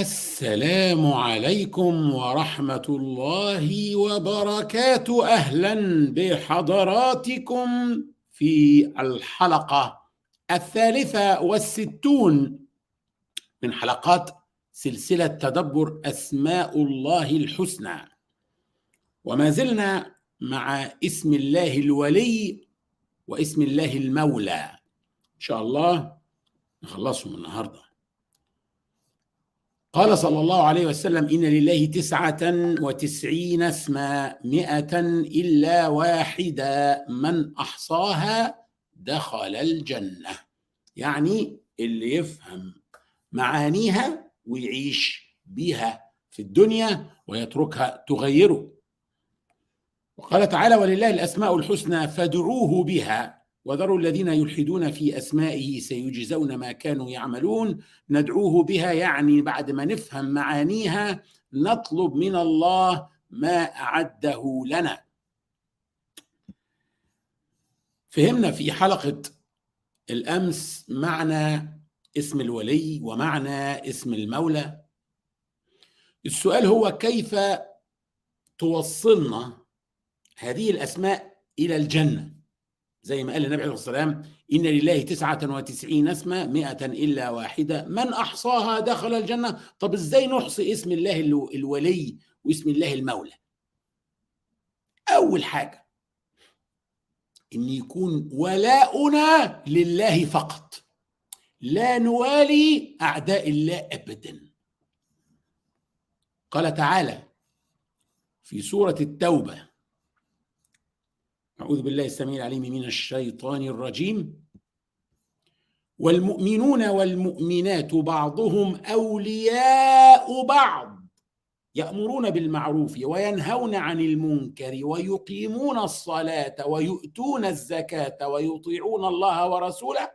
السلام عليكم ورحمة الله وبركاته أهلا بحضراتكم في الحلقة الثالثة والستون من حلقات سلسلة تدبر أسماء الله الحسنى وما زلنا مع اسم الله الولي واسم الله المولى إن شاء الله نخلصهم النهارده قال صلى الله عليه وسلم إن لله تسعة وتسعين اسما مئة إلا واحدة من أحصاها دخل الجنة يعني اللي يفهم معانيها ويعيش بها في الدنيا ويتركها تغيره وقال تعالى ولله الأسماء الحسنى فادعوه بها وذروا الذين يلحدون في اسمائه سيجزون ما كانوا يعملون ندعوه بها يعني بعد ما نفهم معانيها نطلب من الله ما اعده لنا فهمنا في حلقه الامس معنى اسم الولي ومعنى اسم المولى السؤال هو كيف توصلنا هذه الاسماء الى الجنه زي ما قال النبي عليه الصلاة والسلام إن لله تسعة وتسعين اسما مائة إلا واحدة من أحصاها دخل الجنة طب إزاي نحصي اسم الله الولي واسم الله المولى أول حاجة إن يكون ولاؤنا لله فقط لا نوالي أعداء الله أبدا قال تعالى في سورة التوبة أعوذ بالله السميع العليم من الشيطان الرجيم والمؤمنون والمؤمنات بعضهم أولياء بعض يأمرون بالمعروف وينهون عن المنكر ويقيمون الصلاة ويؤتون الزكاة ويطيعون الله ورسوله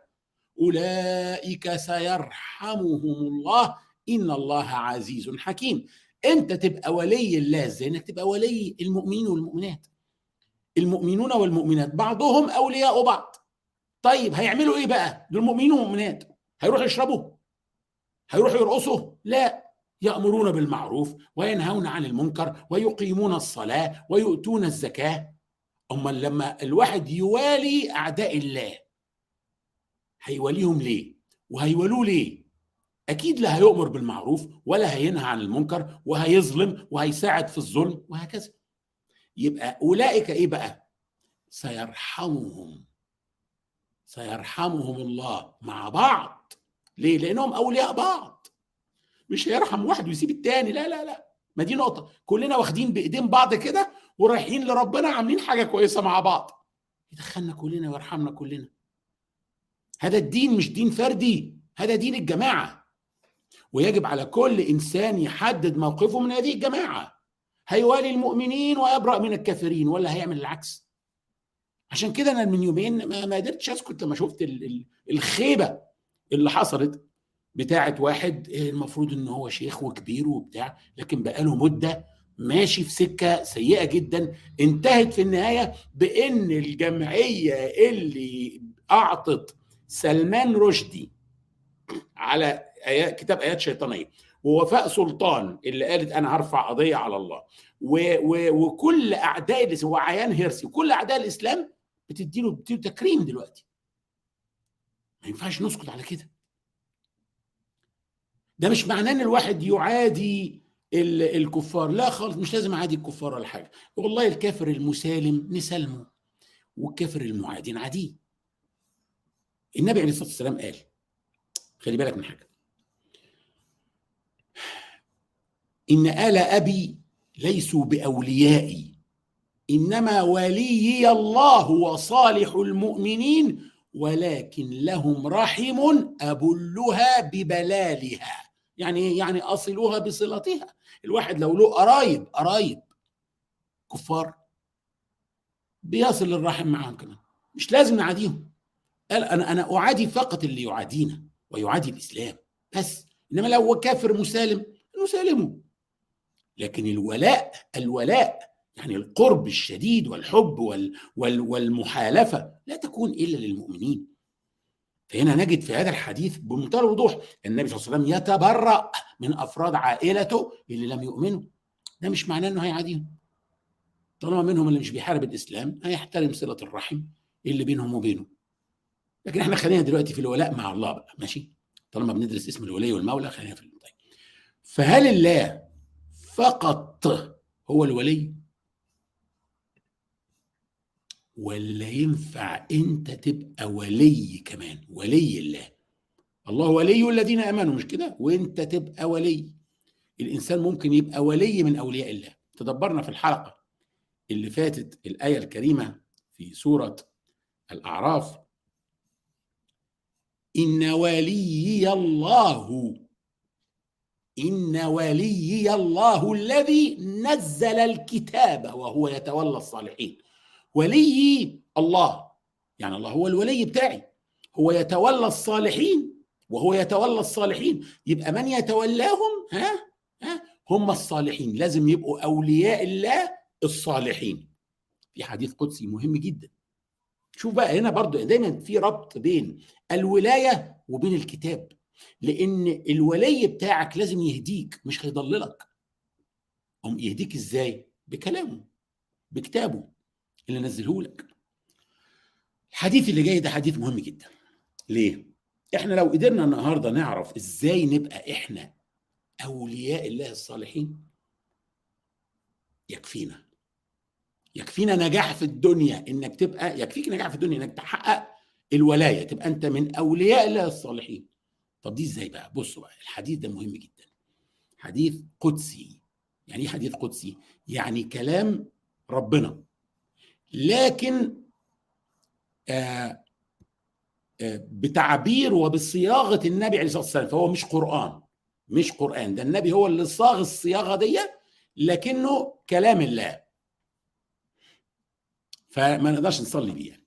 أولئك سيرحمهم الله إن الله عزيز حكيم أنت تبقى ولي الله إزاي إنك تبقى ولي المؤمنين والمؤمنات المؤمنون والمؤمنات بعضهم اولياء بعض طيب هيعملوا ايه بقى دول مؤمنين ومؤمنات هيروحوا يشربوا هيروحوا يرقصوا لا يامرون بالمعروف وينهون عن المنكر ويقيمون الصلاه ويؤتون الزكاه اما لما الواحد يوالي اعداء الله هيواليهم ليه وهيولوه ليه اكيد لا هيؤمر بالمعروف ولا هينهى عن المنكر وهيظلم وهيساعد في الظلم وهكذا يبقى اولئك ايه بقى سيرحمهم سيرحمهم الله مع بعض ليه لانهم اولياء بعض مش هيرحم واحد ويسيب التاني لا لا لا ما دي نقطه كلنا واخدين بايدين بعض كده ورايحين لربنا عاملين حاجه كويسه مع بعض يدخلنا كلنا ويرحمنا كلنا هذا الدين مش دين فردي هذا دين الجماعه ويجب على كل انسان يحدد موقفه من هذه الجماعه هيوالي المؤمنين ويبرأ من الكافرين ولا هيعمل العكس عشان كده انا من يومين ما قدرتش اسكت لما شفت الخيبه اللي حصلت بتاعه واحد آه، المفروض ان هو شيخ وكبير وبتاع لكن بقاله مده ماشي في سكه سيئه جدا انتهت في النهايه بان الجمعيه اللي اعطت سلمان رشدي على كتاب ايات شيطانيه ووفاء سلطان اللي قالت انا هرفع قضيه على الله و و وكل اعداء وعيان هيرسي وكل اعداء الاسلام بتدي له تكريم دلوقتي ما ينفعش نسكت على كده ده مش معناه ان الواحد يعادي الكفار لا خالص مش لازم اعادي الكفار ولا حاجه والله الكافر المسالم نسلمه والكافر المعادي نعاديه النبي عليه الصلاه والسلام قال خلي بالك من حاجه إن آل أبي ليسوا بأوليائي إنما وليي الله وصالح المؤمنين ولكن لهم رحم أبلها ببلالها يعني إيه؟ يعني أصلها بصلتها الواحد لو له قرايب قرايب كفار بيصل الرحم معاهم كمان مش لازم نعاديهم قال أنا أنا أعادي فقط اللي يعادينا ويعادي الإسلام بس إنما لو كافر مسالم نسالمه لكن الولاء الولاء يعني القرب الشديد والحب وال وال والمحالفة لا تكون إلا للمؤمنين فهنا نجد في هذا الحديث بمنتهى الوضوح النبي صلى الله عليه وسلم يتبرأ من أفراد عائلته اللي لم يؤمنوا ده مش معناه أنه هيعاديهم طالما منهم اللي مش بيحارب الإسلام هيحترم صلة الرحم اللي بينهم وبينه لكن احنا خلينا دلوقتي في الولاء مع الله بقى ماشي طالما بندرس اسم الولي والمولى خلينا في طيب فهل الله فقط هو الولي ولا ينفع انت تبقى ولي كمان ولي الله الله ولي الذين امنوا مش كده وانت تبقى ولي الانسان ممكن يبقى ولي من اولياء الله تدبرنا في الحلقه اللي فاتت الايه الكريمه في سوره الاعراف ان وليي الله إن وليي الله الذي نزل الكتاب وهو يتولى الصالحين وليي الله يعني الله هو الولي بتاعي هو يتولى الصالحين وهو يتولى الصالحين يبقى من يتولاهم ها ها هم الصالحين لازم يبقوا أولياء الله الصالحين في حديث قدسي مهم جدا شوف بقى هنا برضو دايما في ربط بين الولاية وبين الكتاب لان الولي بتاعك لازم يهديك مش هيضللك قام يهديك ازاي بكلامه بكتابه اللي نزله لك الحديث اللي جاي ده حديث مهم جدا ليه احنا لو قدرنا النهارده نعرف ازاي نبقى احنا اولياء الله الصالحين يكفينا يكفينا نجاح في الدنيا انك تبقى يكفيك نجاح في الدنيا انك تحقق الولايه تبقى انت من اولياء الله الصالحين طب دي ازاي بقى بصوا بقى الحديث ده مهم جدا حديث قدسي يعني ايه حديث قدسي يعني كلام ربنا لكن آآ آه، آآ آه، بتعبير وبصياغه النبي عليه الصلاه والسلام فهو مش قران مش قران ده النبي هو اللي صاغ الصياغه دي لكنه كلام الله فما نقدرش نصلي بيه يعني.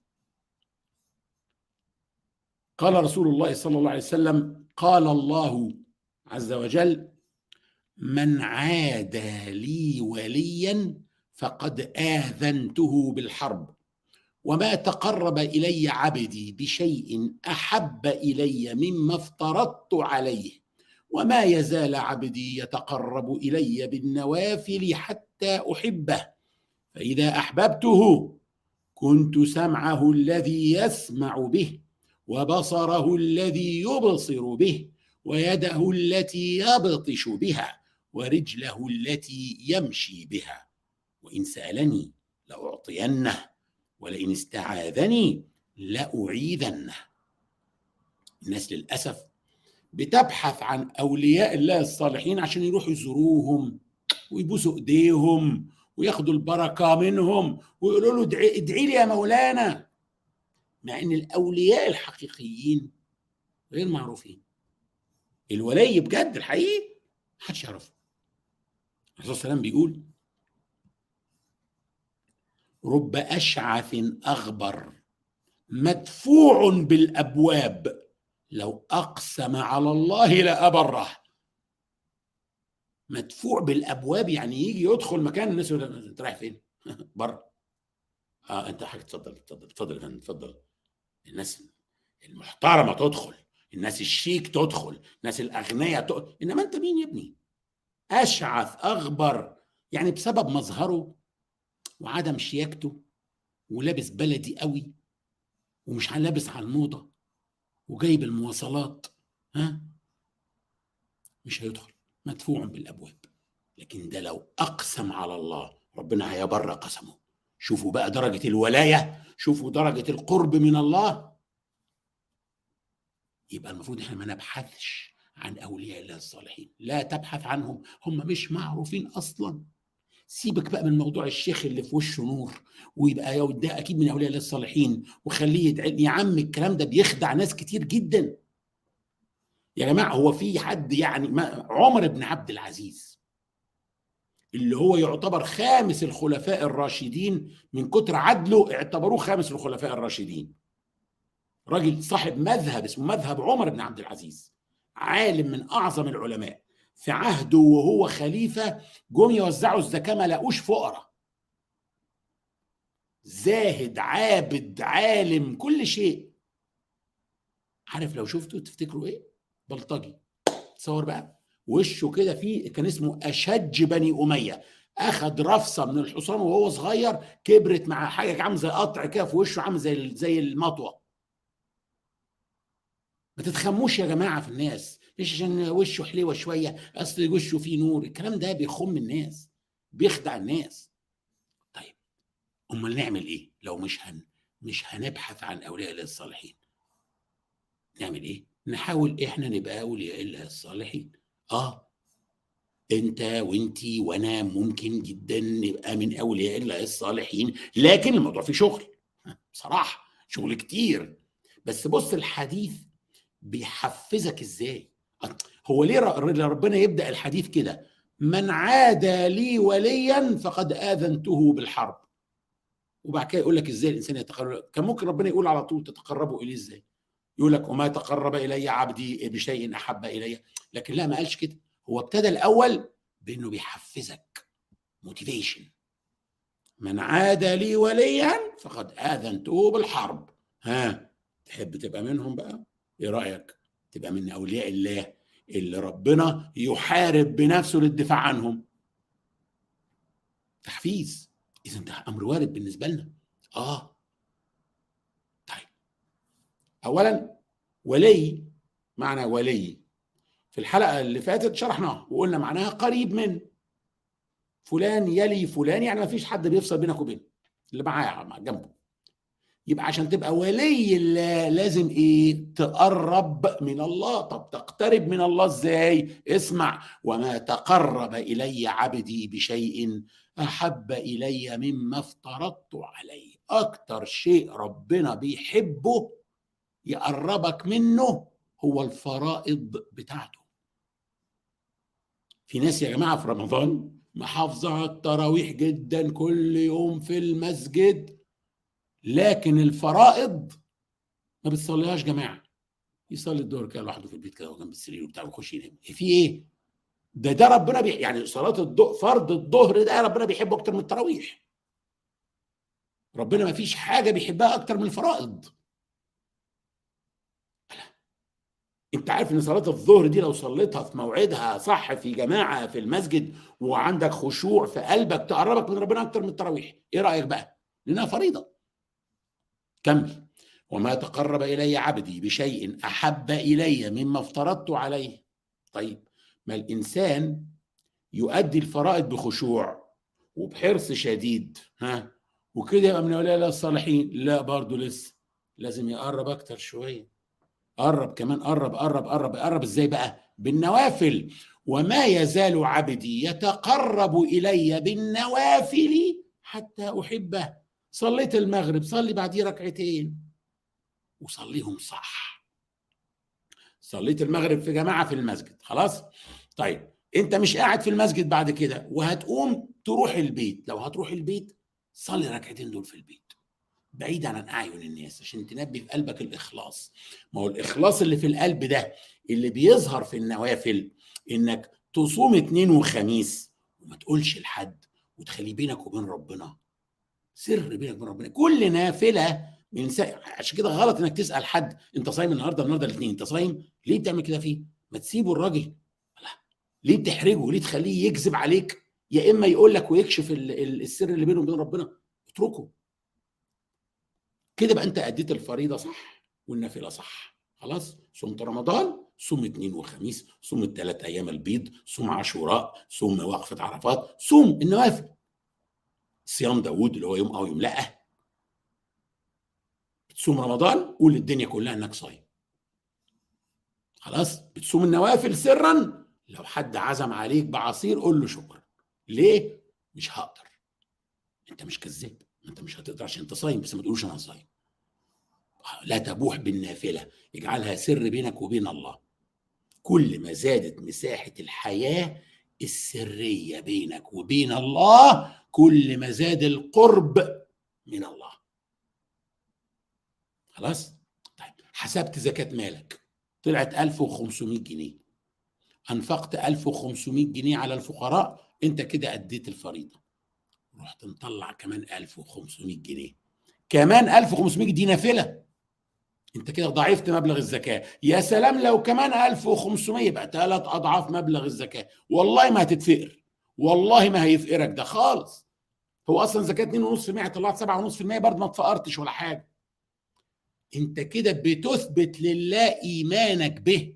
قال رسول الله صلى الله عليه وسلم قال الله عز وجل من عادى لي وليا فقد اذنته بالحرب وما تقرب الي عبدي بشيء احب الي مما افترضت عليه وما يزال عبدي يتقرب الي بالنوافل حتى احبه فاذا احببته كنت سمعه الذي يسمع به وبصره الذي يبصر به ويده التي يبطش بها ورجله التي يمشي بها وان سالني لاعطينه ولئن استعاذني لاعيذنه الناس للاسف بتبحث عن اولياء الله الصالحين عشان يروحوا يزوروهم ويبوسوا ايديهم وياخدوا البركه منهم ويقولوا له ادعي لي يا مولانا مع ان الاولياء الحقيقيين غير معروفين الولي بجد الحقيقي محدش يعرفه الرسول صلى الله عليه وسلم بيقول رب اشعث اغبر مدفوع بالابواب لو اقسم على الله لابره مدفوع بالابواب يعني يجي يدخل مكان الناس انت رايح فين؟ بره اه انت حاجه تفضل يا فندم تفضل. الناس المحترمه تدخل الناس الشيك تدخل الناس الاغنياء تدخل. انما انت مين يا ابني اشعث اغبر يعني بسبب مظهره وعدم شياكته ولابس بلدي قوي ومش لابس على الموضه وجايب المواصلات ها مش هيدخل مدفوع بالابواب لكن ده لو اقسم على الله ربنا هيبر قسمه شوفوا بقى درجة الولاية شوفوا درجة القرب من الله يبقى المفروض احنا ما نبحثش عن أولياء الله الصالحين لا تبحث عنهم هم مش معروفين أصلا سيبك بقى من موضوع الشيخ اللي في وشه نور ويبقى ده اكيد من اولياء الله الصالحين وخليه يدعي يا عم الكلام ده بيخدع ناس كتير جدا يا جماعه هو في حد يعني ما عمر بن عبد العزيز اللي هو يعتبر خامس الخلفاء الراشدين من كتر عدله اعتبروه خامس الخلفاء الراشدين راجل صاحب مذهب اسمه مذهب عمر بن عبد العزيز عالم من اعظم العلماء في عهده وهو خليفه جم يوزعوا الزكاه ما لاقوش فقراء زاهد عابد عالم كل شيء عارف لو شفته تفتكروا ايه بلطجي تصور بقى وشه كده فيه كان اسمه اشج بني اميه اخد رفصه من الحصان وهو صغير كبرت مع حاجه عامل زي قطع كده في وشه عامل زي زي المطوه ما تتخموش يا جماعه في الناس مش عشان وشه حليوه شويه اصل وشه فيه نور الكلام ده بيخم الناس بيخدع الناس طيب امال نعمل ايه لو مش هن مش هنبحث عن اولياء الصالحين نعمل ايه نحاول احنا نبقى اولياء الصالحين اه انت وانتي وانا ممكن جدا نبقى من اولياء الله الصالحين لكن الموضوع فيه شغل بصراحه شغل كتير بس بص الحديث بيحفزك ازاي هو ليه ربنا يبدا الحديث كده من عادى لي وليا فقد اذنته بالحرب وبعد كده يقول لك ازاي الانسان يتقرب كان ممكن ربنا يقول على طول تتقربوا اليه ازاي يقول لك وما تقرب الي عبدي بشيء احب الي لكن لا ما قالش كده هو ابتدى الاول بانه بيحفزك موتيفيشن من عاد لي وليا فقد اذنته بالحرب ها تحب تبقى منهم بقى ايه رايك تبقى من اولياء الله اللي ربنا يحارب بنفسه للدفاع عنهم تحفيز اذا ده امر وارد بالنسبه لنا اه اولا ولي معنى ولي في الحلقه اللي فاتت شرحناها وقلنا معناها قريب من فلان يلي فلان يعني ما فيش حد بيفصل بينك وبينه اللي معاه جنبه يبقى عشان تبقى ولي الله لازم ايه تقرب من الله طب تقترب من الله ازاي اسمع وما تقرب الي عبدي بشيء احب الي مما افترضت عليه اكتر شيء ربنا بيحبه يقربك منه هو الفرائض بتاعته في ناس يا جماعه في رمضان محافظه على التراويح جدا كل يوم في المسجد لكن الفرائض ما بتصليهاش جماعه يصلي الظهر كده لوحده في البيت كده جنب السرير وبتاع ويخش ينام إيه في ايه ده ده ربنا بيح... يعني صلاه الضوء فرض الظهر ده ربنا بيحبه اكتر من التراويح ربنا ما فيش حاجه بيحبها اكتر من الفرائض انت عارف ان صلاه الظهر دي لو صليتها في موعدها صح في جماعه في المسجد وعندك خشوع في قلبك تقربك من ربنا اكتر من التراويح ايه رايك بقى لانها فريضه كمل وما تقرب الي عبدي بشيء احب الي مما افترضت عليه طيب ما الانسان يؤدي الفرائض بخشوع وبحرص شديد ها وكده يبقى من اولياء الصالحين لا برضه لسه لازم يقرب اكتر شويه قرب كمان قرب قرب قرب قرب ازاي بقى بالنوافل وما يزال عبدي يتقرب الي بالنوافل حتى احبه صليت المغرب صلي بعديه ركعتين وصليهم صح صليت المغرب في جماعه في المسجد خلاص طيب انت مش قاعد في المسجد بعد كده وهتقوم تروح البيت لو هتروح البيت صلي ركعتين دول في البيت بعيد عن اعين الناس عشان تنبي في قلبك الاخلاص ما هو الاخلاص اللي في القلب ده اللي بيظهر في النوافل انك تصوم اثنين وخميس وما تقولش لحد وتخليه بينك وبين ربنا سر بينك وبين ربنا كل نافله من سا... عشان كده غلط انك تسال حد انت صايم النهارده النهارده الاثنين انت صايم ليه بتعمل كده فيه ما تسيبه الراجل لا. ليه بتحرجه ليه تخليه يكذب عليك يا اما يقول لك ويكشف ال... السر اللي بينه وبين ربنا اتركه كده بقى انت اديت الفريضه صح والنافله صح خلاص صمت رمضان صوم اثنين وخميس صوم الثلاث ايام البيض صوم عاشوراء صوم وقفه عرفات صوم النوافل صيام داوود اللي هو يوم او يوم لا بتصوم رمضان قول للدنيا كلها انك صايم خلاص بتصوم النوافل سرا لو حد عزم عليك بعصير قول له شكرا ليه مش هقدر انت مش كذاب انت مش هتقدر عشان انت صايم بس ما تقولوش انا صايم لا تبوح بالنافله اجعلها سر بينك وبين الله كل ما زادت مساحه الحياه السريه بينك وبين الله كل ما زاد القرب من الله خلاص طيب حسبت زكاه مالك طلعت 1500 جنيه انفقت 1500 جنيه على الفقراء انت كده اديت الفريضه رحت مطلع كمان 1500 جنيه كمان 1500 دي نافله انت كده ضعفت مبلغ الزكاه يا سلام لو كمان 1500 يبقى ثلاث اضعاف مبلغ الزكاه والله ما هتتفقر والله ما هيفقرك ده خالص هو اصلا زكاه 2.5% طلعت 7.5% برضه ما اتفقرتش ولا حاجه انت كده بتثبت لله ايمانك به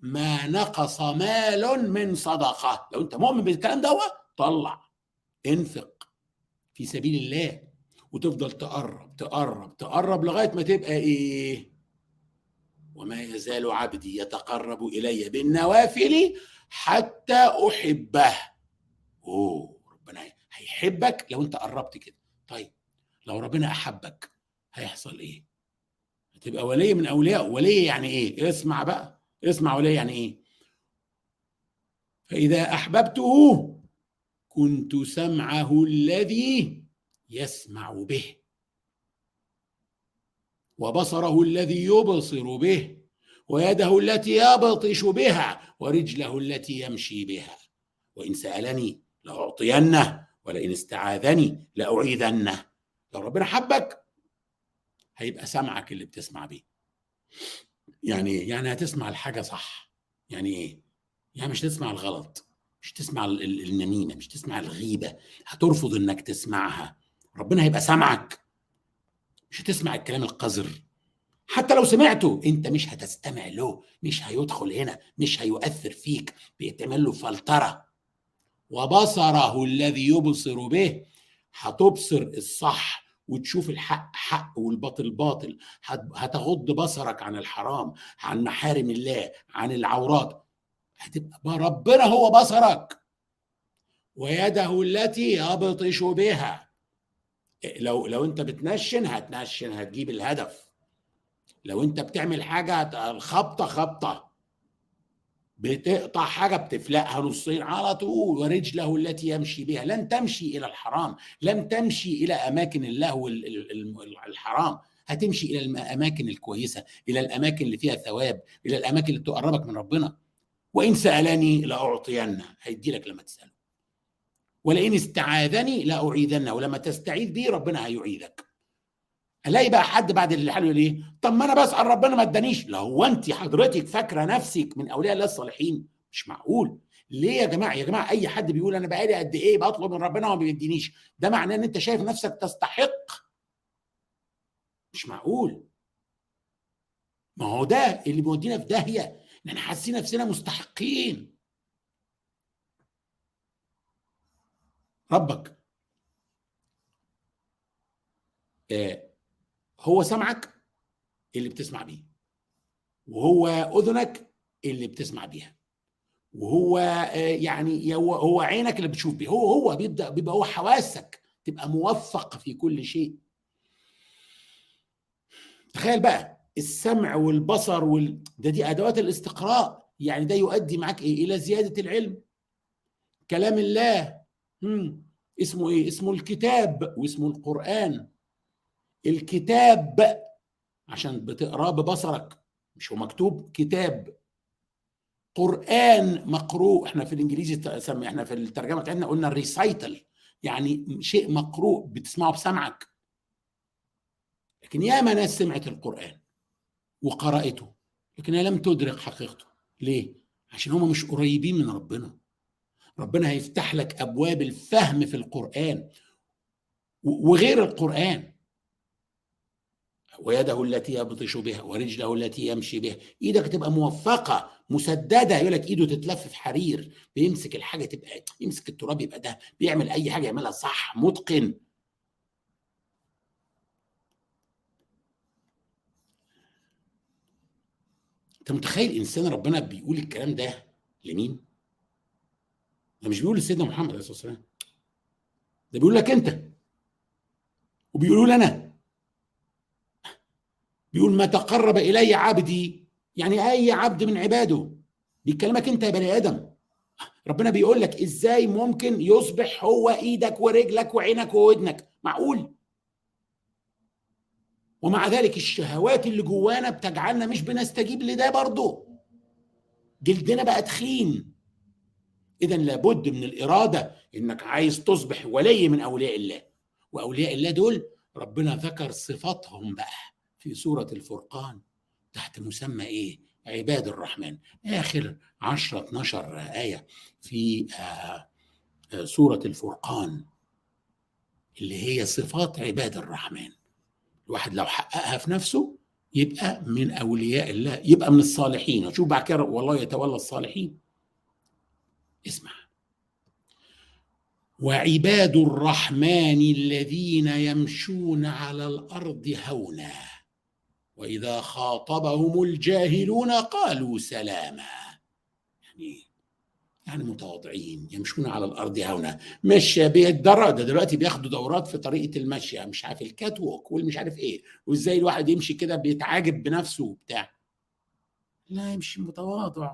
ما نقص مال من صدقه لو انت مؤمن بالكلام ده طلع انفق في سبيل الله وتفضل تقرب تقرب تقرب لغايه ما تبقى ايه وما يزال عبدي يتقرب الي بالنوافل حتى احبه اوه ربنا هيحبك لو انت قربت كده طيب لو ربنا احبك هيحصل ايه هتبقى ولي من اولياء ولي يعني ايه اسمع بقى اسمع ولي يعني ايه فاذا احببته كنت سمعه الذي يسمع به وبصره الذي يبصر به ويده التي يبطش بها ورجله التي يمشي بها وان سالني لاعطينه ولئن استعاذني لاعيذنه لو ربنا حبك هيبقى سمعك اللي بتسمع بيه يعني يعني هتسمع الحاجه صح يعني ايه يعني مش تسمع الغلط مش تسمع النميمه مش تسمع الغيبه هترفض انك تسمعها ربنا هيبقى سامعك مش هتسمع الكلام القذر حتى لو سمعته انت مش هتستمع له مش هيدخل هنا مش هيؤثر فيك بيتعمل له فلتره وبصره الذي يبصر به هتبصر الصح وتشوف الحق حق والباطل باطل هتغض بصرك عن الحرام عن محارم الله عن العورات هتبقى ربنا هو بصرك ويده التي يبطش بها لو لو انت بتنشن هتنشن هتجيب الهدف لو انت بتعمل حاجه الخبطه خبطه بتقطع حاجه بتفلقها نصين على طول ورجله التي يمشي بها لن تمشي الى الحرام لن تمشي الى اماكن اللهو الحرام هتمشي الى الاماكن الكويسه الى الاماكن اللي فيها ثواب الى الاماكن اللي تقربك من ربنا وإن سألني لأعطينه هيدي لك لما تسأله ولئن استعاذني لأعيذنه ولما تستعيذ بي ربنا هيعيذك الاقي بقى حد بعد اللي حاله يقول ايه طب ما انا بسال ربنا ما ادانيش لا هو انت حضرتك فاكره نفسك من اولياء الله الصالحين مش معقول ليه يا جماعه يا جماعه اي حد بيقول انا بقالي قد ايه بطلب من ربنا وما بيدينيش ده معناه ان انت شايف نفسك تستحق مش معقول ما هو ده اللي بيودينا في داهيه احنا حاسين نفسنا مستحقين ربك آه، هو سمعك اللي بتسمع بيه وهو اذنك اللي بتسمع بيها وهو آه، يعني هو عينك اللي بتشوف بيه هو هو بيبدا بيبقى هو حواسك تبقى موفق في كل شيء تخيل بقى السمع والبصر وال... ده دي ادوات الاستقراء يعني ده يؤدي معاك ايه الى زياده العلم كلام الله مم. اسمه ايه اسمه الكتاب واسمه القران الكتاب عشان بتقراه ببصرك مش هو مكتوب كتاب قران مقروء احنا في الانجليزي سمي احنا في الترجمه بتاعتنا قلنا الريسايتل يعني شيء مقروء بتسمعه بسمعك لكن ياما ناس سمعت القران وقرأته لكنها لم تدرك حقيقته ليه؟ عشان هم مش قريبين من ربنا ربنا هيفتح لك أبواب الفهم في القرآن وغير القرآن ويده التي يبطش بها ورجله التي يمشي بها ايدك تبقى موفقه مسدده يقول لك ايده تتلف في حرير بيمسك الحاجه تبقى يمسك التراب يبقى ده بيعمل اي حاجه يعملها صح متقن انت متخيل انسان ربنا بيقول الكلام ده لمين؟ ده مش بيقول لسيدنا محمد عليه الصلاه والسلام ده بيقول لك انت وبيقولوا لنا بيقول ما تقرب الي عبدي يعني اي عبد من عباده بيكلمك انت يا بني ادم ربنا بيقول لك ازاي ممكن يصبح هو ايدك ورجلك وعينك وودنك معقول ومع ذلك الشهوات اللي جوانا بتجعلنا مش بنستجيب لده برضه جلدنا بقى تخين اذا لابد من الاراده انك عايز تصبح ولي من اولياء الله واولياء الله دول ربنا ذكر صفاتهم بقى في سوره الفرقان تحت مسمى ايه عباد الرحمن اخر 10 12 ايه في آه آه سوره الفرقان اللي هي صفات عباد الرحمن الواحد لو حققها في نفسه يبقى من اولياء الله يبقى من الصالحين شوف بعد كده والله يتولى الصالحين اسمع وعباد الرحمن الذين يمشون على الارض هونا واذا خاطبهم الجاهلون قالوا سلاما يعني يعني متواضعين يمشون على الارض هونا مشى بالدرة ده دلوقتي بياخدوا دورات في طريقه المشي مش عارف الكات ووك والمش عارف ايه وازاي الواحد يمشي كده بيتعاجب بنفسه وبتاع لا يمشي متواضع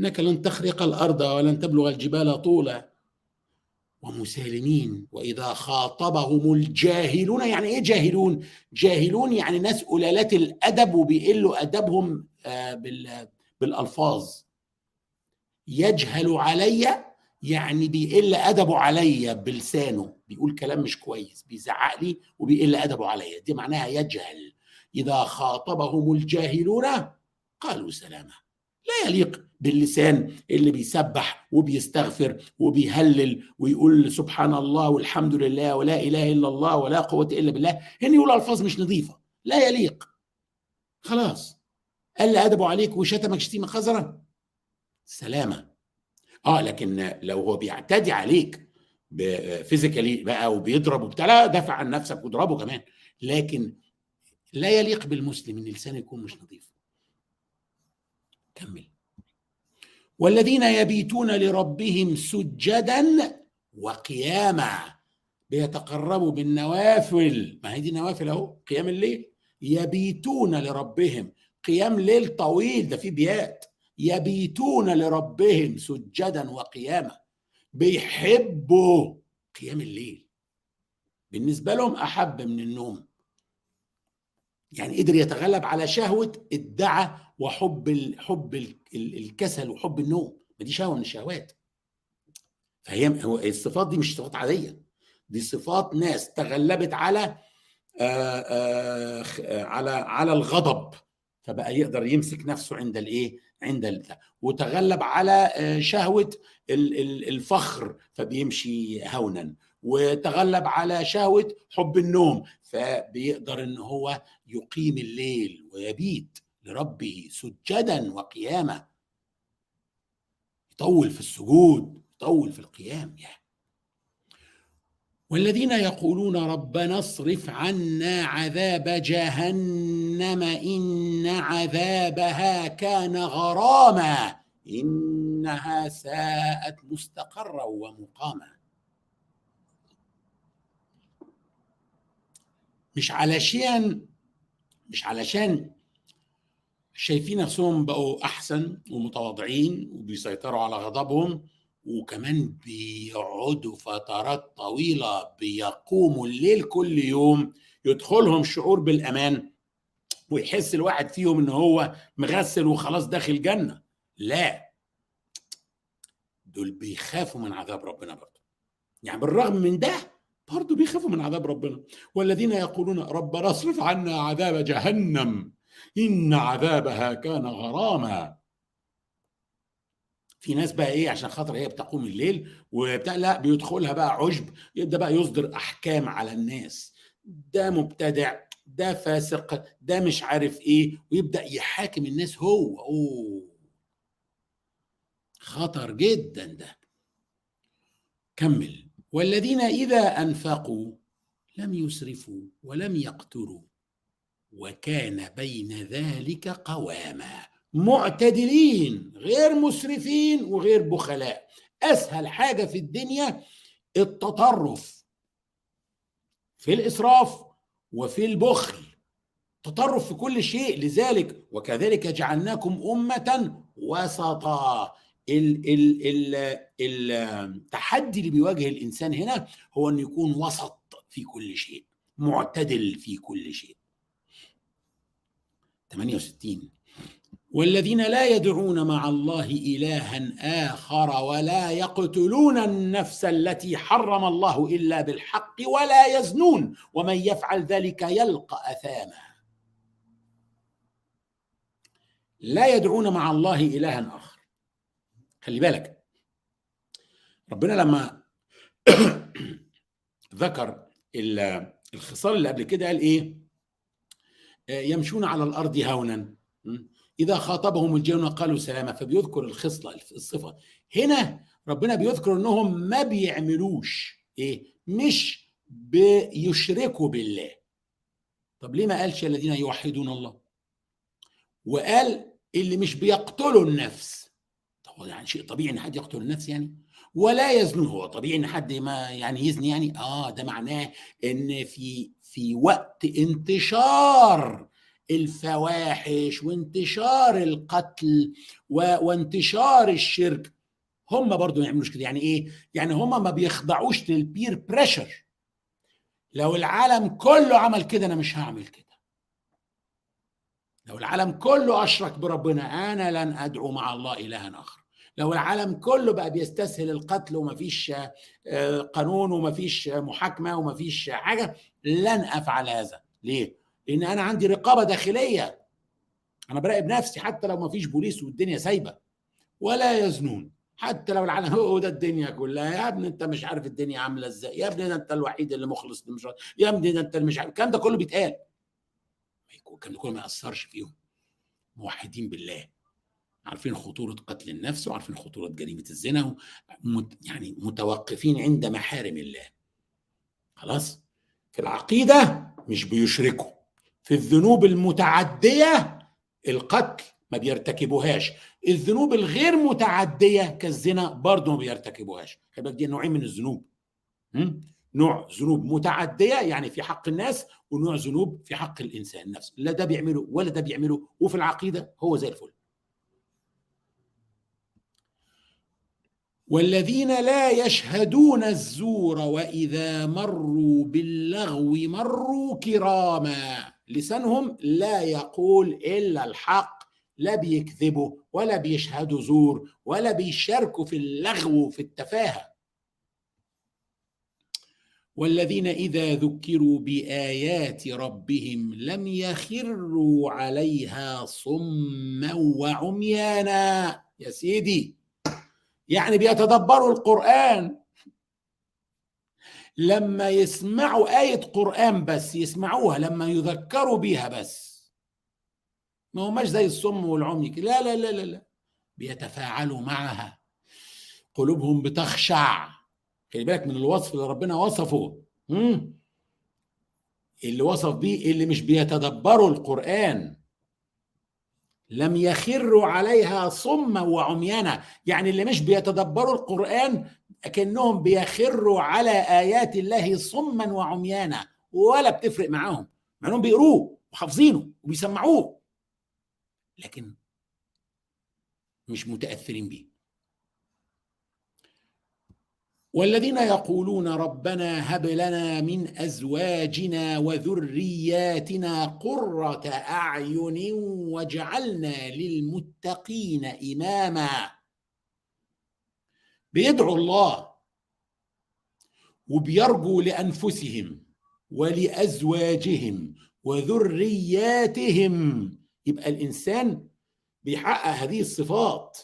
انك لن تخرق الارض ولن تبلغ الجبال طولا ومسالمين واذا خاطبهم الجاهلون يعني ايه جاهلون جاهلون يعني ناس قلالات الادب وبيقلوا ادبهم آه، بالالفاظ يجهل علي يعني بيقل ادبه عليا بلسانه بيقول كلام مش كويس بيزعق لي وبيقل ادبه عليا دي معناها يجهل اذا خاطبهم الجاهلون قالوا سلامه لا يليق باللسان اللي بيسبح وبيستغفر وبيهلل ويقول سبحان الله والحمد لله ولا اله الا الله ولا قوه الا بالله هن يقول الفاظ مش نظيفه لا يليق خلاص قال ادبه عليك وشتمك شتيمه خزره سلامه اه لكن لو هو بيعتدي عليك فيزيكالي بقى وبيضرب وبتاع لا دافع عن نفسك واضربه كمان لكن لا يليق بالمسلم ان لسانه يكون مش نظيف كمل والذين يبيتون لربهم سجدا وقياما بيتقربوا بالنوافل ما هي دي النوافل اهو قيام الليل يبيتون لربهم قيام ليل طويل ده في بيات يبيتون لربهم سجدا وقياما بيحبوا قيام الليل بالنسبه لهم احب من النوم يعني قدر يتغلب على شهوه الدعى وحب حب الكسل وحب النوم ما دي شهوه من الشهوات فهي الصفات دي مش صفات عاديه دي صفات ناس تغلبت على آآ آه، آآ آه، على على الغضب فبقى يقدر يمسك نفسه عند الايه عند وتغلب على آه، شهوة الفخر فبيمشي هونا وتغلب على شهوة حب النوم فبيقدر ان هو يقيم الليل ويبيت لربه سجدا وقياما يطول في السجود يطول في القيام يعني والذين يقولون ربنا اصرف عنا عذاب جهنم ان عذابها كان غراما انها ساءت مستقرا ومقاما مش علشان مش علشان شايفين نفسهم بقوا احسن ومتواضعين وبيسيطروا على غضبهم وكمان بيقعدوا فترات طويلة بيقوموا الليل كل يوم يدخلهم شعور بالأمان ويحس الواحد فيهم إن هو مغسل وخلاص داخل جنة لا دول بيخافوا من عذاب ربنا برضه يعني بالرغم من ده برضه بيخافوا من عذاب ربنا والذين يقولون ربنا اصرف عنا عذاب جهنم إن عذابها كان غراما في ناس بقى ايه عشان خاطر هي بتقوم الليل وبتاع لا بيدخلها بقى عشب يبدا بقى يصدر احكام على الناس ده مبتدع ده فاسق ده مش عارف ايه ويبدا يحاكم الناس هو اوه خطر جدا ده كمل والذين اذا انفقوا لم يسرفوا ولم يقتروا وكان بين ذلك قواما معتدلين غير مسرفين وغير بخلاء اسهل حاجه في الدنيا التطرف في الاسراف وفي البخل تطرف في كل شيء لذلك وكذلك جعلناكم امه وسطا ال ال ال التحدي اللي بيواجه الانسان هنا هو انه يكون وسط في كل شيء معتدل في كل شيء 68 والذين لا يدعون مع الله الها اخر ولا يقتلون النفس التي حرم الله الا بالحق ولا يزنون ومن يفعل ذلك يلقى اثاما لا يدعون مع الله الها اخر خلي بالك ربنا لما ذكر الخصال اللي قبل كده قال ايه آه، يمشون على الارض هونا إذا خاطبهم الجن قالوا سلامة فبيذكر الخصلة الصفة هنا ربنا بيذكر أنهم ما بيعملوش إيه مش بيشركوا بالله طب ليه ما قالش الذين يوحدون الله وقال اللي مش بيقتلوا النفس طب يعني شيء طبيعي ان حد يقتل النفس يعني ولا يزنون هو طبيعي ان حد ما يعني يزني يعني اه ده معناه ان في في وقت انتشار الفواحش وانتشار القتل وانتشار الشرك هم برضو ما يعملوش كده يعني ايه يعني هم ما بيخضعوش للبير بريشر لو العالم كله عمل كده انا مش هعمل كده لو العالم كله اشرك بربنا انا لن ادعو مع الله الها اخر لو العالم كله بقى بيستسهل القتل ومفيش آه، قانون ومفيش محاكمه ومفيش حاجه لن افعل هذا ليه لان انا عندي رقابه داخليه انا براقب نفسي حتى لو ما فيش بوليس والدنيا سايبه ولا يزنون حتى لو العالم هو ده الدنيا كلها يا ابني انت مش عارف الدنيا عامله ازاي يا ابني ده انت الوحيد اللي مخلص اللي مش يا ابني ده انت اللي مش عارف الكلام ده كله بيتقال الكلام ده كله ما ياثرش فيهم موحدين بالله عارفين خطورة قتل النفس وعارفين خطورة جريمة الزنا ومت يعني متوقفين عند محارم الله خلاص في العقيدة مش بيشركوا في الذنوب المتعديه القتل ما بيرتكبوهاش الذنوب الغير متعديه كالزنا برضه ما بيرتكبوهاش خلي بالك دي نوعين من الذنوب نوع ذنوب متعديه يعني في حق الناس ونوع ذنوب في حق الانسان نفسه لا ده بيعمله ولا ده بيعمله وفي العقيده هو زي الفل والذين لا يشهدون الزور واذا مروا باللغو مروا كراما لسانهم لا يقول إلا الحق لا بيكذبوا ولا بيشهدوا زور ولا بيشاركوا في اللغو وفي التفاهه والذين اذا ذكروا بايات ربهم لم يخروا عليها صما وعميانا يا سيدي يعني بيتدبروا القران لما يسمعوا آية قرآن بس يسمعوها لما يذكروا بيها بس ما هماش زي الصم والعمي لا لا لا لا لا بيتفاعلوا معها قلوبهم بتخشع خلي بالك من الوصف اللي ربنا وصفه اللي وصف بيه اللي مش بيتدبروا القرآن لم يخروا عليها صما وعميانا يعني اللي مش بيتدبروا القرآن اكنهم بيخروا على ايات الله صما وعميانا ولا بتفرق معاهم مع انهم بيقروه وحافظينه وبيسمعوه لكن مش متاثرين بيه والذين يقولون ربنا هب لنا من ازواجنا وذرياتنا قره اعين واجعلنا للمتقين اماما بيدعوا الله وبيرجوا لانفسهم ولازواجهم وذرياتهم يبقى الانسان بيحقق هذه الصفات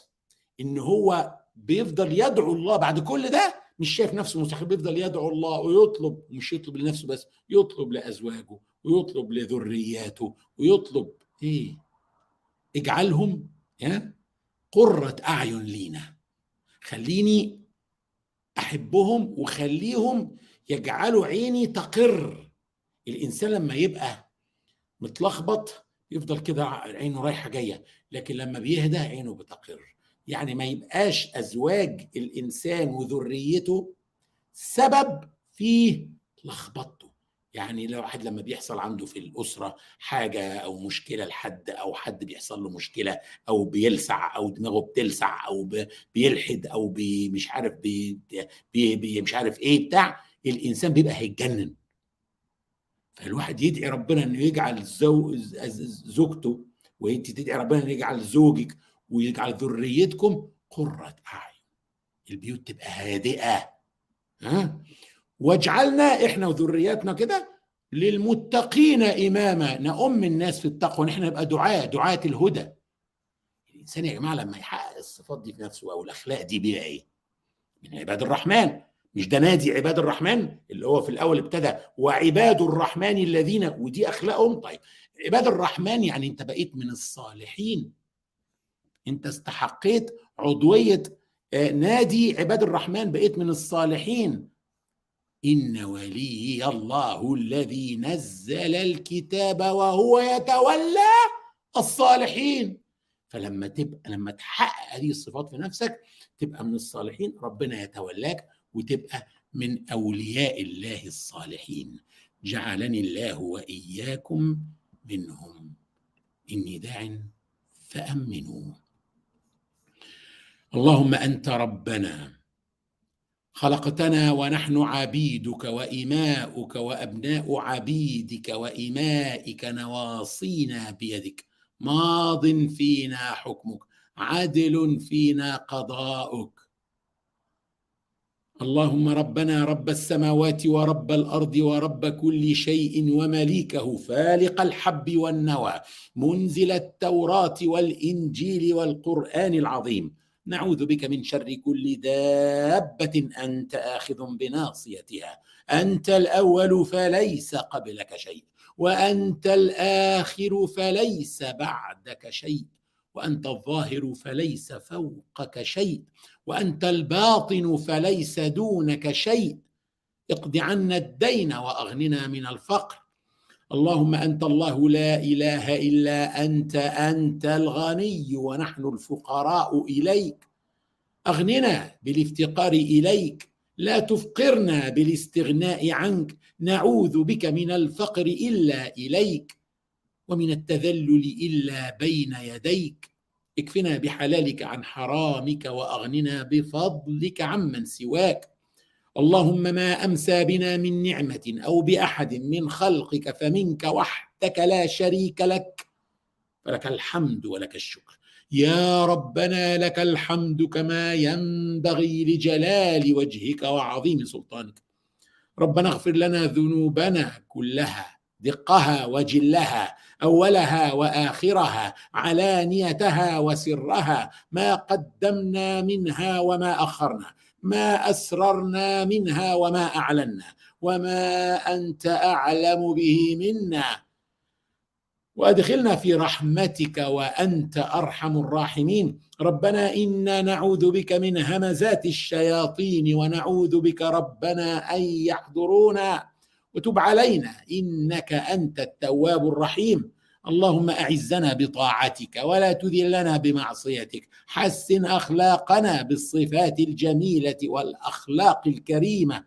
ان هو بيفضل يدعو الله بعد كل ده مش شايف نفسه مستحيل بيفضل يدعو الله ويطلب مش يطلب لنفسه بس يطلب لازواجه ويطلب لذرياته ويطلب ايه اجعلهم قرة اعين لينا خليني احبهم وخليهم يجعلوا عيني تقر الانسان لما يبقى متلخبط يفضل كده عينه رايحه جايه لكن لما بيهدى عينه بتقر يعني ما يبقاش ازواج الانسان وذريته سبب في لخبطته يعني لو واحد لما بيحصل عنده في الاسره حاجه او مشكله لحد او حد بيحصل له مشكله او بيلسع او دماغه بتلسع او بيلحد او بي مش عارف بي بي بي مش عارف ايه بتاع الانسان بيبقى هيتجنن فالواحد يدعي ربنا انه يجعل زو زوجته وانت تدعي ربنا انه يجعل زوجك ويجعل ذريتكم قره اعين البيوت تبقى هادئه ها واجعلنا احنا وذرياتنا كده للمتقين اماما نؤم الناس في التقوى نحن نبقى دعاة دعاة الهدى الانسان يا جماعه لما يحقق الصفات دي في نفسه او الاخلاق دي بيبقى ايه من عباد الرحمن مش ده نادي عباد الرحمن اللي هو في الاول ابتدى وعباد الرحمن الذين ودي اخلاقهم طيب عباد الرحمن يعني انت بقيت من الصالحين انت استحقيت عضويه آه، نادي عباد الرحمن بقيت من الصالحين إن ولي الله الذي نزل الكتاب وهو يتولى الصالحين فلما تبقى لما تحقق هذه الصفات في نفسك تبقى من الصالحين ربنا يتولاك وتبقى من أولياء الله الصالحين جعلني الله وإياكم منهم إني داع فأمنوا اللهم أنت ربنا خلقتنا ونحن عبيدك وإماؤك وأبناء عبيدك وإمائك نواصينا بيدك ماض فينا حكمك عدل فينا قضاؤك اللهم ربنا رب السماوات ورب الارض ورب كل شيء ومليكه فالق الحب والنوى منزل التوراه والانجيل والقران العظيم نعوذ بك من شر كل دابة أنت آخذ بناصيتها أنت الأول فليس قبلك شيء وأنت الآخر فليس بعدك شيء وأنت الظاهر فليس فوقك شيء وأنت الباطن فليس دونك شيء اقض عنا الدين وأغننا من الفقر اللهم انت الله لا اله الا انت انت الغني ونحن الفقراء اليك اغننا بالافتقار اليك لا تفقرنا بالاستغناء عنك نعوذ بك من الفقر الا اليك ومن التذلل الا بين يديك اكفنا بحلالك عن حرامك واغننا بفضلك عمن سواك اللهم ما امسى بنا من نعمه او باحد من خلقك فمنك وحدك لا شريك لك فلك الحمد ولك الشكر يا ربنا لك الحمد كما ينبغي لجلال وجهك وعظيم سلطانك ربنا اغفر لنا ذنوبنا كلها دقها وجلها اولها واخرها علانيتها وسرها ما قدمنا منها وما اخرنا ما اسررنا منها وما اعلنا وما انت اعلم به منا وادخلنا في رحمتك وانت ارحم الراحمين ربنا انا نعوذ بك من همزات الشياطين ونعوذ بك ربنا ان يحضرونا وتب علينا انك انت التواب الرحيم اللهم اعزنا بطاعتك ولا تذلنا بمعصيتك حسن اخلاقنا بالصفات الجميله والاخلاق الكريمه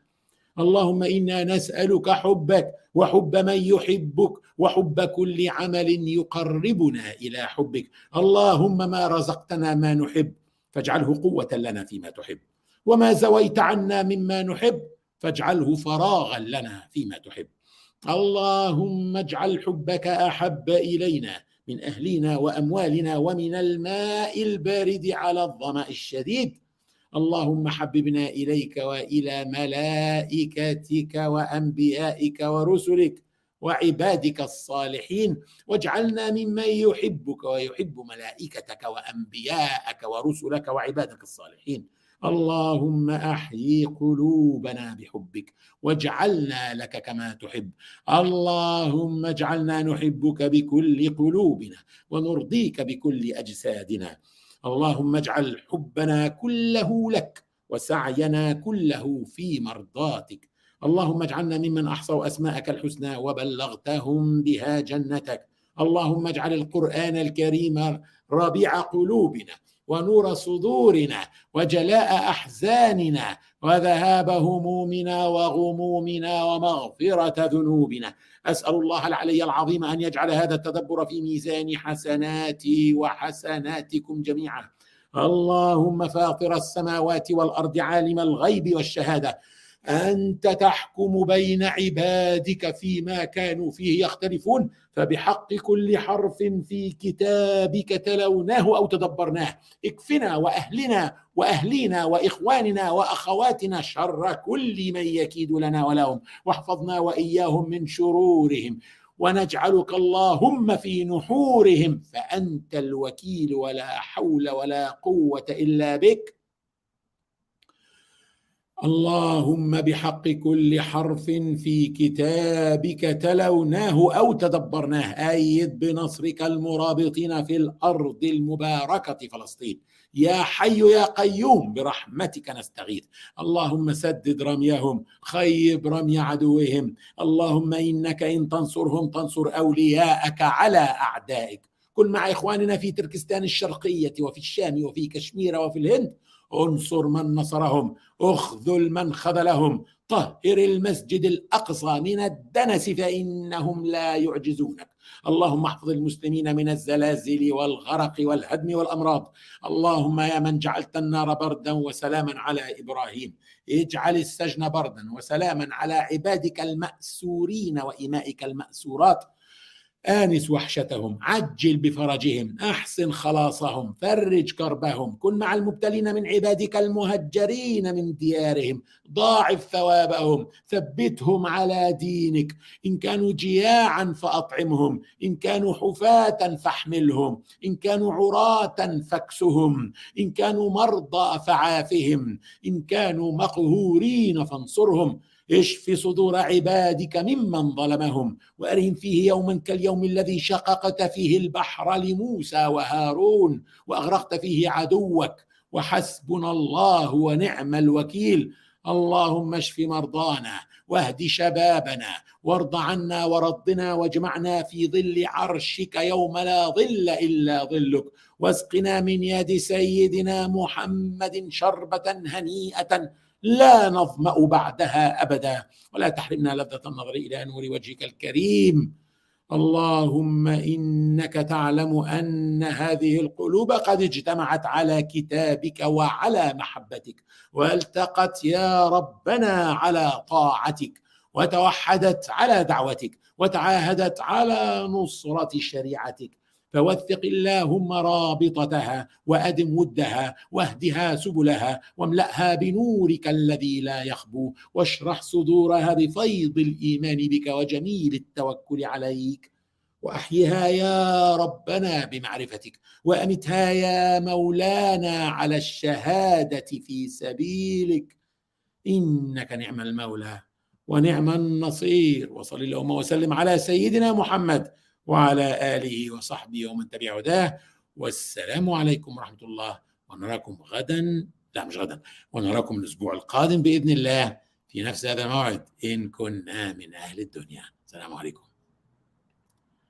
اللهم انا نسالك حبك وحب من يحبك وحب كل عمل يقربنا الى حبك اللهم ما رزقتنا ما نحب فاجعله قوه لنا فيما تحب وما زويت عنا مما نحب فاجعله فراغا لنا فيما تحب آه. اللهم اجعل حبك احب الينا من اهلنا واموالنا ومن الماء البارد على الظما الشديد اللهم حببنا اليك والى ملائكتك وانبيائك ورسلك وعبادك الصالحين واجعلنا ممن يحبك ويحب ملائكتك وانبياءك ورسلك وعبادك الصالحين اللهم احيي قلوبنا بحبك واجعلنا لك كما تحب اللهم اجعلنا نحبك بكل قلوبنا ونرضيك بكل اجسادنا اللهم اجعل حبنا كله لك وسعينا كله في مرضاتك اللهم اجعلنا ممن احصوا اسماءك الحسنى وبلغتهم بها جنتك اللهم اجعل القران الكريم ربيع قلوبنا ونور صدورنا وجلاء احزاننا وذهاب همومنا وغمومنا ومغفره ذنوبنا اسال الله العلي العظيم ان يجعل هذا التدبر في ميزان حسناتي وحسناتكم جميعا اللهم فاطر السماوات والارض عالم الغيب والشهاده انت تحكم بين عبادك فيما كانوا فيه يختلفون فبحق كل حرف في كتابك تلوناه او تدبرناه اكفنا واهلنا واهلينا واخواننا واخواتنا شر كل من يكيد لنا ولهم واحفظنا واياهم من شرورهم ونجعلك اللهم في نحورهم فانت الوكيل ولا حول ولا قوه الا بك اللهم بحق كل حرف في كتابك تلوناه او تدبرناه ايد بنصرك المرابطين في الارض المباركه فلسطين يا حي يا قيوم برحمتك نستغيث اللهم سدد رميهم خيب رمي عدوهم اللهم انك ان تنصرهم تنصر اولياءك على اعدائك كن مع اخواننا في تركستان الشرقيه وفي الشام وفي كشمير وفي الهند انصر من نصرهم اخذل من خذلهم طهر المسجد الاقصى من الدنس فانهم لا يعجزونك اللهم احفظ المسلمين من الزلازل والغرق والهدم والامراض اللهم يا من جعلت النار بردا وسلاما على ابراهيم اجعل السجن بردا وسلاما على عبادك الماسورين وامائك الماسورات آنس وحشتهم عجل بفرجهم أحسن خلاصهم فرج كربهم كن مع المبتلين من عبادك المهجرين من ديارهم ضاعف ثوابهم ثبتهم على دينك إن كانوا جياعا فأطعمهم إن كانوا حفاة فاحملهم إن كانوا عراة فاكسهم إن كانوا مرضى فعافهم إن كانوا مقهورين فانصرهم اشف صدور عبادك ممن ظلمهم وارهم فيه يوما كاليوم الذي شققت فيه البحر لموسى وهارون واغرقت فيه عدوك وحسبنا الله ونعم الوكيل اللهم اشف مرضانا واهد شبابنا وارض عنا ورضنا واجمعنا في ظل عرشك يوم لا ظل الا ظلك واسقنا من يد سيدنا محمد شربه هنيئه لا نظمأ بعدها أبدا ولا تحرمنا لذة النظر إلى نور وجهك الكريم اللهم إنك تعلم أن هذه القلوب قد اجتمعت على كتابك وعلى محبتك والتقت يا ربنا على طاعتك وتوحدت على دعوتك وتعاهدت على نصرة شريعتك فوثق اللهم رابطتها وادم ودها واهدها سبلها واملاها بنورك الذي لا يخبو واشرح صدورها بفيض الايمان بك وجميل التوكل عليك واحيها يا ربنا بمعرفتك وامتها يا مولانا على الشهاده في سبيلك انك نعم المولى ونعم النصير وصل اللهم وسلم على سيدنا محمد وعلى آله وصحبه ومن تبع هداه والسلام عليكم ورحمة الله ونراكم غدا لا مش غدا ونراكم الأسبوع القادم بإذن الله في نفس هذا الموعد إن كنا من أهل الدنيا السلام عليكم